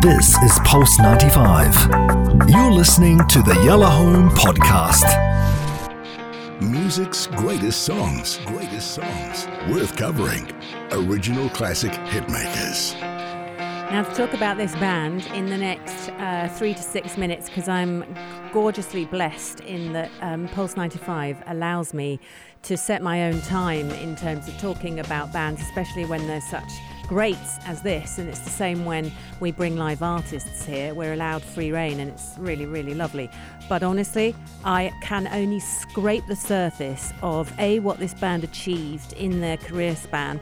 This is Pulse 95. You're listening to the Yellow Home Podcast. Music's greatest songs, greatest songs, worth covering. Original classic hitmakers. Now, to talk about this band in the next uh, three to six minutes, because I'm gorgeously blessed in that um, Pulse 95 allows me to set my own time in terms of talking about bands, especially when there's such greats as this, and it's the same when we bring live artists here. We're allowed free reign, and it's really, really lovely. But honestly, I can only scrape the surface of A, what this band achieved in their career span,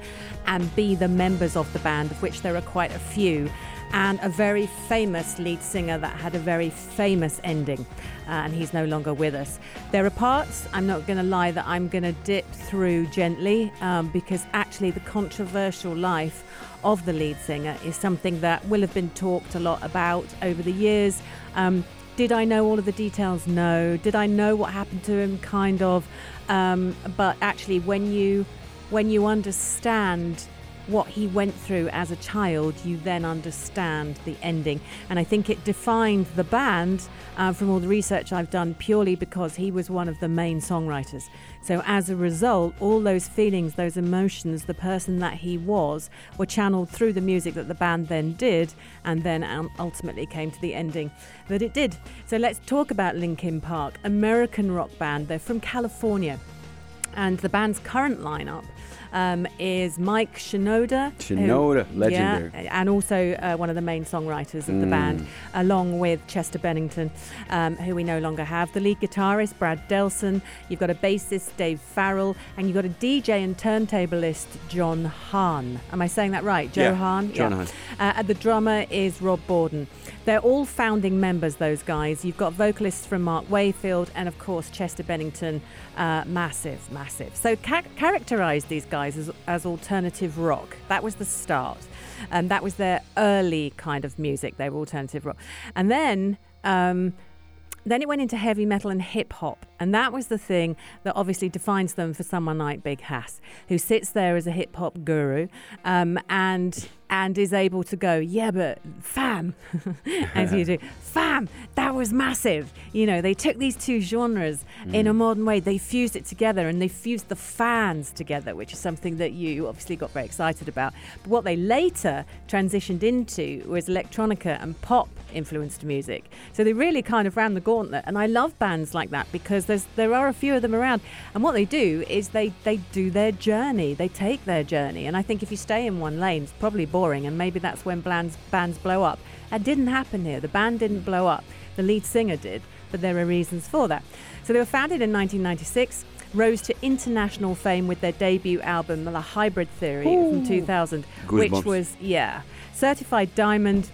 and B, the members of the band, of which there are quite a few and a very famous lead singer that had a very famous ending, uh, and he's no longer with us. There are parts, I'm not going to lie, that I'm going to dip through gently um, because actually the controversial life of the lead singer is something that will have been talked a lot about over the years. Um, did I know all of the details? No. Did I know what happened to him? Kind of. Um, but actually, when you when you understand what he went through as a child, you then understand the ending. And I think it defined the band uh, from all the research I've done purely because he was one of the main songwriters. So as a result, all those feelings, those emotions, the person that he was, were channeled through the music that the band then did, and then um, ultimately came to the ending that it did. So let's talk about Linkin Park, American rock band. They're from California. And the band's current lineup um, is Mike Shinoda. Shinoda, who, legendary. Yeah, and also uh, one of the main songwriters of mm. the band, along with Chester Bennington, um, who we no longer have. The lead guitarist, Brad Delson. You've got a bassist, Dave Farrell. And you've got a DJ and turntablist, John Hahn. Am I saying that right? Joe yeah, Hahn? John yeah. Hahn. Uh, the drummer is Rob Bourdon. They're all founding members, those guys. You've got vocalists from Mark Wakefield and, of course, Chester Bennington. Uh, massive, massive. So, ca- characterize these guys as, as alternative rock. That was the start. And that was their early kind of music. They were alternative rock. And then. Um, then it went into heavy metal and hip hop, and that was the thing that obviously defines them for someone like Big Hass, who sits there as a hip hop guru um, and and is able to go, yeah, but fam, as you do, fam, that was massive. You know, they took these two genres mm. in a mm. modern way, they fused it together and they fused the fans together, which is something that you obviously got very excited about. But what they later transitioned into was electronica and pop influenced music. So they really kind of ran the gauntlet. And I love bands like that because there's there are a few of them around. And what they do is they, they do their journey, they take their journey. And I think if you stay in one lane, it's probably boring, and maybe that's when bands, bands blow up. That didn't happen here. The band didn't blow up. The lead singer did, but there are reasons for that. So they were founded in 1996 rose to international fame with their debut album, The Hybrid Theory, Ooh. from 2000, Goosebumps. which was, yeah, certified diamond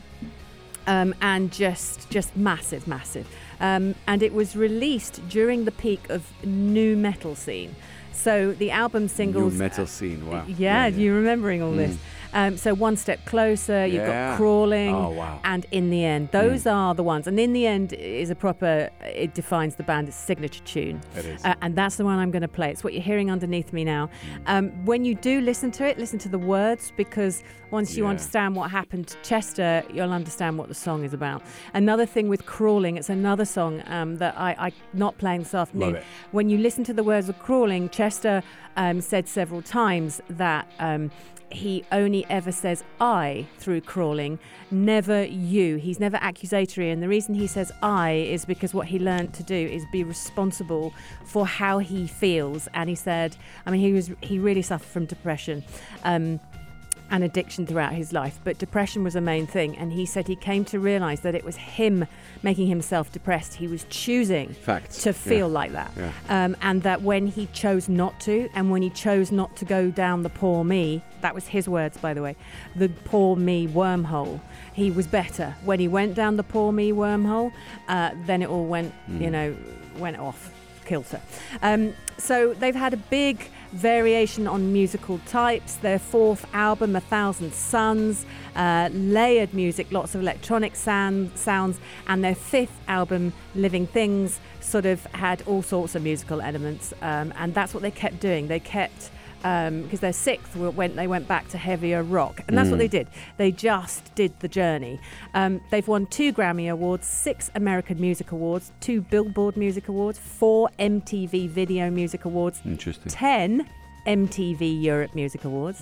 um, and just, just massive, massive. Um, and it was released during the peak of nu metal scene. So the album singles. Nu metal scene, wow. Yeah, yeah, yeah. you're remembering all mm. this. Um, so one step closer, you've yeah. got crawling, oh, wow. and in the end, those mm. are the ones. And in the end is a proper. It defines the band's signature tune. It is, uh, and that's the one I'm going to play. It's what you're hearing underneath me now. Mm. Um, when you do listen to it, listen to the words because once you yeah. understand what happened to Chester, you'll understand what the song is about. Another thing with crawling, it's another song um, that I, I not playing this afternoon. When you listen to the words of crawling, Chester um, said several times that um, he only ever says I through crawling, never you. He's never accusatory. And the reason he says I is because what he learned to do is be responsible for how he feels. And he said, I mean, he was he really suffered from depression. Um, and addiction throughout his life, but depression was a main thing. And he said he came to realize that it was him making himself depressed. He was choosing Facts. to feel yeah. like that. Yeah. Um, and that when he chose not to, and when he chose not to go down the poor me, that was his words, by the way, the poor me wormhole, he was better. When he went down the poor me wormhole, uh, then it all went, mm. you know, went off kilter. Um, so they've had a big variation on musical types. Their fourth album, A Thousand Suns, uh, layered music, lots of electronic sound, sounds, and their fifth album, Living Things, sort of had all sorts of musical elements, um, and that's what they kept doing. They kept because their sixth went they went back to heavier rock, and that's what they did. They just did the journey. Um, they've won two Grammy awards, six American Music Awards, two Billboard Music Awards, four MTV Video Music Awards, Interesting. 10 MTV Europe Music Awards,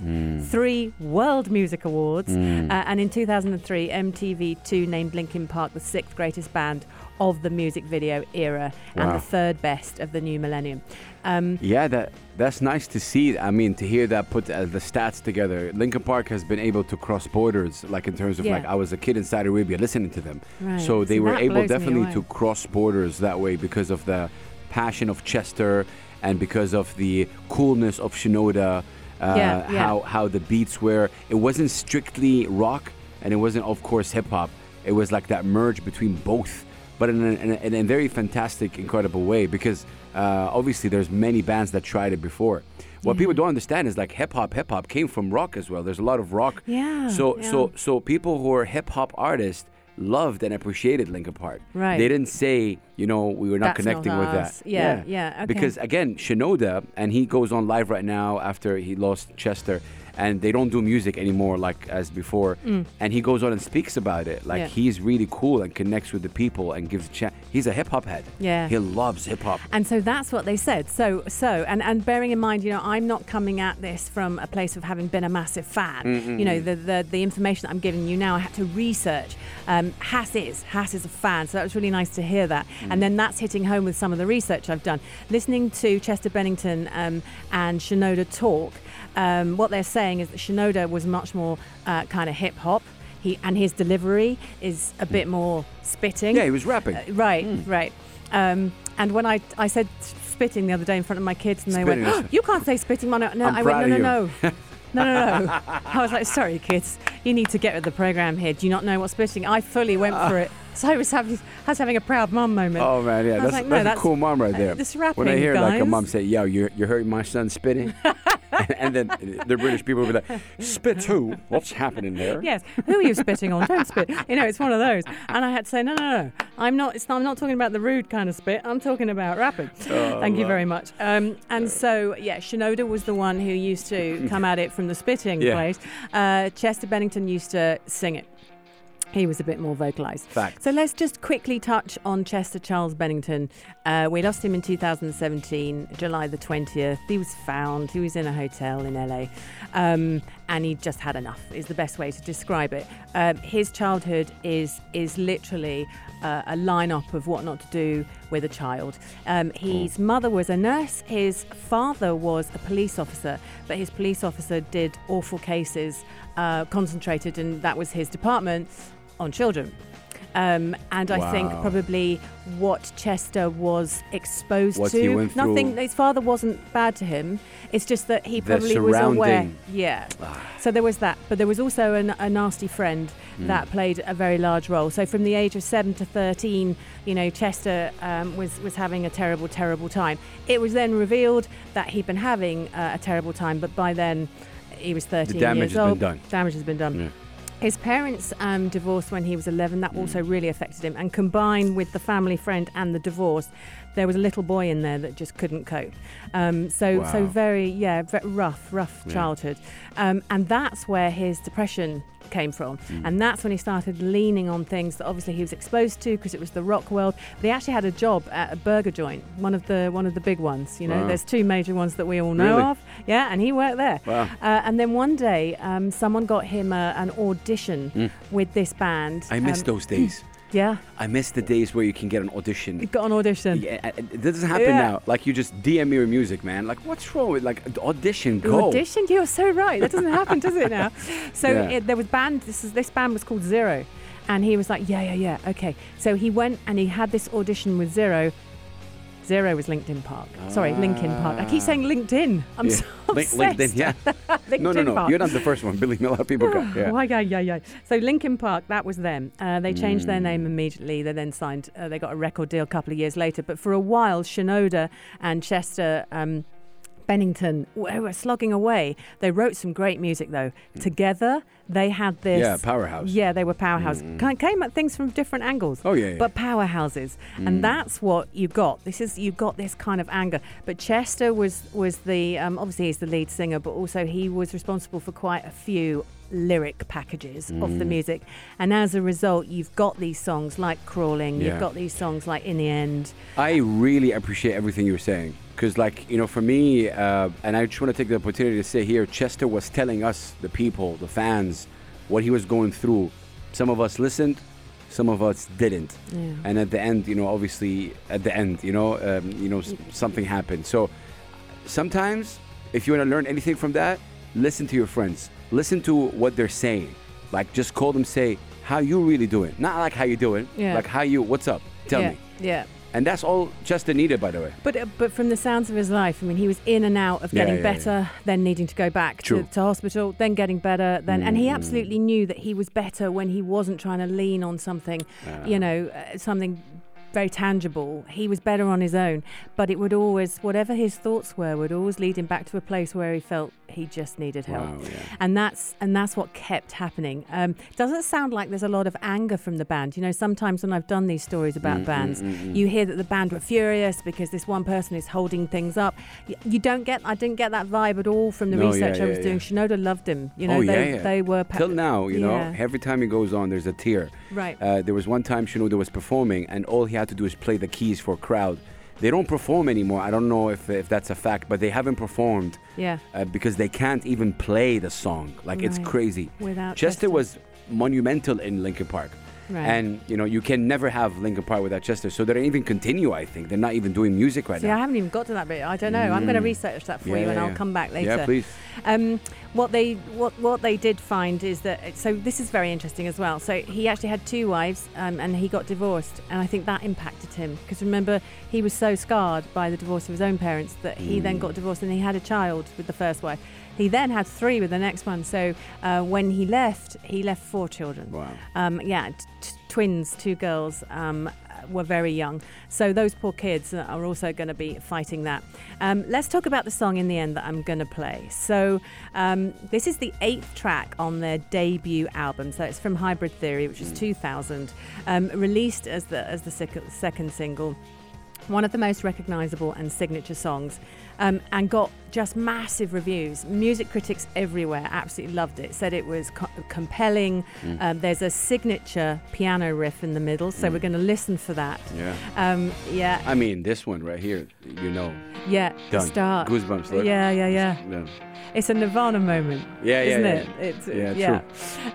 three World Music Awards, uh, and in 2003, MTV2 named Linkin Park the sixth greatest band of the music video era and the third best of the new millennium. Um, Yeah, that that's nice to see. I mean, to hear that put uh, the stats together. Linkin Park has been able to cross borders, like in terms of Yeah. like I was a kid in Saudi Arabia listening to them, Right. so they So were able definitely to cross borders that way because of the passion of Chester and because of the coolness of Shinoda. Uh, Yeah, yeah. How how the beats were. It wasn't strictly rock, and it wasn't, of course, hip hop. It was like that merge between both, but in a, in a, in a very fantastic, incredible way. Because uh, obviously, there's many bands that tried it before. What people don't understand is like hip hop. Hip hop came from rock as well. There's a lot of rock. Yeah, So yeah. so so people who are hip hop artists loved and appreciated Linkin Park. Right. They didn't say, you know, we were not That's not connecting with us. that. Yeah, yeah, okay. Because again, Shinoda, and he goes on live right now after he lost Chester, and they don't do music anymore like as before. And he goes on and speaks about it. Like Mm. Yeah. he's really cool and connects with the people and gives a chance. He's a hip hop head. Yeah. He loves hip hop. And so that's what they said. So, so, and, and bearing in mind, you know, I'm not coming at this from a place of having been a massive fan. You know, the, the the information that I'm giving you now, I had to research. Um, Hass is Hass is a fan, so that was really nice to hear that. And then that's hitting home with some of the research I've done. Listening to Chester Bennington um, and Shinoda talk, um, what they're saying is that Shinoda was much more uh, kind of hip hop. He and his delivery is a bit more spitting. Yeah, he was rapping. Uh, right, right. Um, and when I I said spitting the other day in front of my kids, and they Spitting went, "Oh, "You can't say spitting, Mum." No, I'm I went, "No, no, no." No, no, no. I was like, sorry, kids, you need to get with the program here. Do you not know what spitting? I fully went for it. So I was having, I was having a proud mum moment. Oh man, yeah, that's, like, no, that's, that's- a cool mom right uh, there. this when I rapping, hear like a guys. mom say, "Yo, you you heard my son spitting," and then the British people will be like, "Spit who? What's happening there?" Yes, who are you spitting on? Don't spit. You know, it's one of those. And I had to say, no, no, no. I'm not. It's not, I'm not talking about the rude kind of spit. I'm talking about rapping. Thank you very much. Um, and so, yeah, Shinoda was the one who used to come at it from the spitting Yeah. place. Uh, Chester Bennington used to sing it. He was a bit more vocalized. Fact. So let's just quickly touch on Chester Charles Bennington. Uh, we lost him in 2017, July the 20th. He was found. He was in a hotel in LA. Um, and he just had enough, is the best way to describe it. Um, his childhood is, is literally uh, a lineup of what not to do with a child. Um, his mother was a nurse, his father was a police officer, but his police officer did awful cases, uh, concentrated, and that was his department on children. Um, and I think probably what Chester was exposed What to, he went through. nothing. His father wasn't bad to him. It's just that he probably was aware. Yeah. So there was that, but there was also an, a nasty friend Hmm. that played a very large role. So from the age of seven to thirteen, you know, Chester um, was was having a terrible, terrible time. It was then revealed that he'd been having uh, a terrible time, but by then he was thirteen the damage years has been old. done. Damage has been done. Yeah. His parents um, divorced when he was 11. That also Mm. really affected him. And combined with the family friend and the divorce, there was a little boy in there that just couldn't cope. Um, so, so very, yeah, ve- rough, rough Yeah. childhood. Um, and that's where his depression came from. Mm. And that's when he started leaning on things that obviously he was exposed to because it was the rock world. But he actually had a job at a burger joint, one of the one of the big ones. You know, Wow. there's two major ones that we all know Really? of. Yeah, and he worked there. Wow. Uh, and then one day, um, someone got him a, an audition with this band. Mm. I miss Um, those days. Yeah, I miss the days where you can get an audition. he got an audition. Yeah, and it doesn't happen Yeah. now. Like you just DM me your music, man. Like what's wrong with like audition? Go. audition? You're so right. That doesn't happen, does it now? So Yeah. it, there was band. This is this band was called Zero, and he was like, yeah, yeah, yeah, okay. So he went and he had this audition with Zero. Zero was LinkedIn Park. Sorry, Linkin Park. I keep saying LinkedIn. I'm Ah. Yeah. so obsessed. LinkedIn, yeah. LinkedIn no, no, no. Park. You're not the first one. Believe me, a lot of people go. Yeah. Why, yeah, yeah, yeah. So Linkin Park, that was them. Uh, they changed their Mm. name immediately. They then signed. Uh, they got a record deal a couple of years later. But for a while, Shinoda and Chester. Um, Bennington were slogging away. They wrote some great music though. Hmm. Together, they had this. Yeah, powerhouse. Yeah, they were powerhouse. Hmm. Kind Came at things from different angles. Oh, yeah, yeah. But powerhouses, and hmm. that's what you got. This is you got this kind of anger. But Chester was was the um, obviously he's the lead singer, but also he was responsible for quite a few lyric packages of Mm. the music and as a result you've got these songs like crawling Yeah. you've got these songs like in the end I really appreciate everything you're saying because, like, you know, for me, uh, and I just want to take the opportunity to say here, Chester was telling us, the people, the fans, what he was going through. Some of us listened, some of us didn't, Yeah. and at the end, you know, obviously, at the end, you know, um, you know, something happened. So sometimes, if you want to learn anything from that, listen to your friends, listen to what they're saying. Like, just call them, say, how you really doing? Not like how you doing, Yeah. like how you, what's up? Tell yeah me. yeah And that's all Chester needed, by the way. But uh, but from the sounds of his life, I mean, he was in and out of Yeah, getting yeah, yeah. better, then needing to go back to, to hospital, then getting better, then and he Mm. absolutely knew that he was better when he wasn't trying to lean on something, you know, uh, something very tangible. He was better on his own, but it would always, whatever his thoughts were, would always lead him back to a place where he felt he just needed help. Wow, yeah. And that's and that's what kept happening. Um, doesn't sound like there's a lot of anger from the band. You know, sometimes when I've done these stories about Mm, bands, mm, mm, mm. you hear that the band were furious because this one person is holding things up. Y- You don't get. I didn't get that vibe at all from the No, research yeah, I was yeah, doing. Shinoda loved him. You know, oh, they they were pa- Till now, you know, every time he goes on, there's a tear. right. Uh, there was one time Shinoda was performing, and all he had to do is play the keys for a crowd. They don't perform anymore. I don't know if, if that's a fact, but they haven't performed yeah. uh, because they can't even play the song. Like, it's crazy. Without Chester was monumental in Linkin Park. Right. And, you know, you can never have Linkin Park without Chester. So they don't even continue, I think. They're not even doing music right See, now. I haven't even got to that bit. I don't know. I'm going to research that for Mm. Yeah, you, and yeah, I'll yeah. come back later. Yeah, please. Um, what they what what they did find is that so this is very interesting as well. So he actually had two wives, um, and he got divorced, and I think that impacted him because remember he was so scarred by the divorce of his own parents that he then Mm. got divorced and he had a child with the first wife. He then had three with the next one. So uh, when he left, he left four children. Wow. Um, yeah, t- twins, two girls, um, were very young. So those poor kids are also going to be fighting that. Um, let's talk about the song in the end that I'm going to play. So um, this is the eighth track on their debut album. So it's from Hybrid Theory, which is 2000, um, released as the as the sec- second single one of the most recognizable and signature songs, um, and got just massive reviews. Music critics everywhere absolutely loved it, said it was co- compelling. Um, there's a signature piano riff in the middle, so we're going to listen for that. Yeah. Um, yeah, I mean, this one right here, you know. yeah, the Done. start. Goosebumps. Look. Yeah, yeah, yeah. Yeah. It's a Nirvana moment, Yeah, yeah, isn't yeah. it? It's Yeah,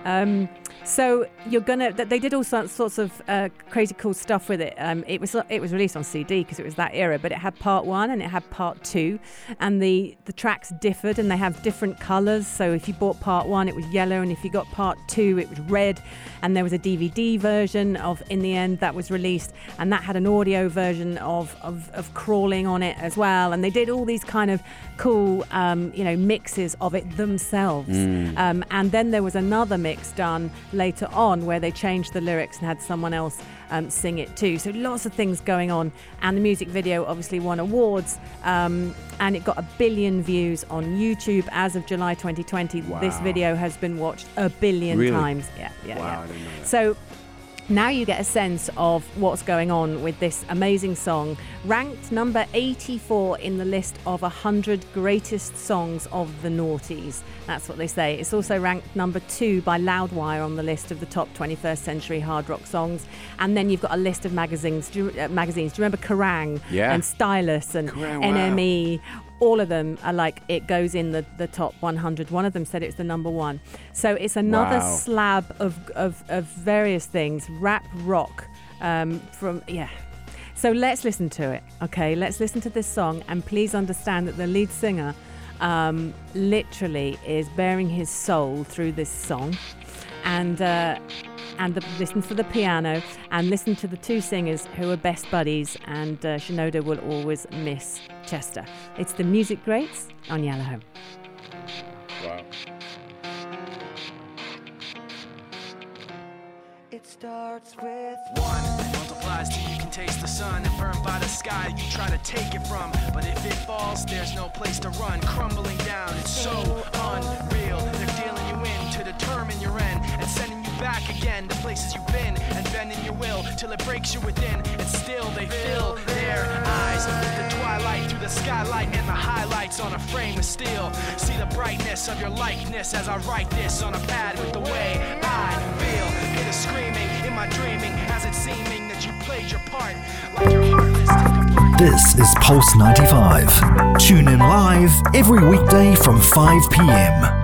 yeah. So you're gonna. They did all sorts, of uh, crazy cool stuff with it. Um, it was it was released on CD because it was that era, but it had part one and it had part two, and the the tracks differed and they have different colours. So if you bought part one, it was yellow, and if you got part two, it was red. And there was a DVD version of In the End that was released, and that had an audio version of of, of crawling on it as well. And they did all these kind of cool, um, you know, mixes of it themselves. Um, and then there was another mix done later on where they changed the lyrics and had someone else um, sing it too. So lots of things going on. And the music video obviously won awards. Um, and it got a billion views on YouTube as of July 2020. This video has been watched a billion Really? times. Yeah, yeah, Wow, yeah. I didn't know that. So now you get a sense of what's going on with this amazing song, ranked number 84 in the list of 100 greatest songs of the noughties. That's what they say. It's also ranked number two by Loudwire on the list of the top 21st century hard rock songs. And then you've got a list of magazines. Do you, uh, magazines. Do you remember Kerrang Yeah. and Stylus and Kerrang, wow. All of them are like it goes in the, the top 100. One of them said it's the number one. So it's another Wow. slab of, of, of various things, rap, rock, um, from, yeah. So let's listen to it, okay? Let's listen to this song, and please understand that the lead singer um, literally is bearing his soul through this song. And, uh, and the, listen for the piano and listen to the two singers who are best buddies, and uh, Shinoda will always miss Chester. It's the Music Greats on Yellow Home. Wow. It starts with One multiplies till you can taste the sun and burned by the sky you try to take it from. But if it falls, there's no place to run. Crumbling down, it's so unreal. They're dealing you in to determine your end and sending you back again to places you've been and bending your will till it breaks you within. And still they fill their eyes with the twilight through the skylight and the highlights on a frame of steel. See the brightness of your likeness as I write this on a pad with the way I feel. Hear the screaming in my dreaming as it's seeming that you played your part like your heartless. This is Pulse 95. Tune in live every weekday from 5 p.m.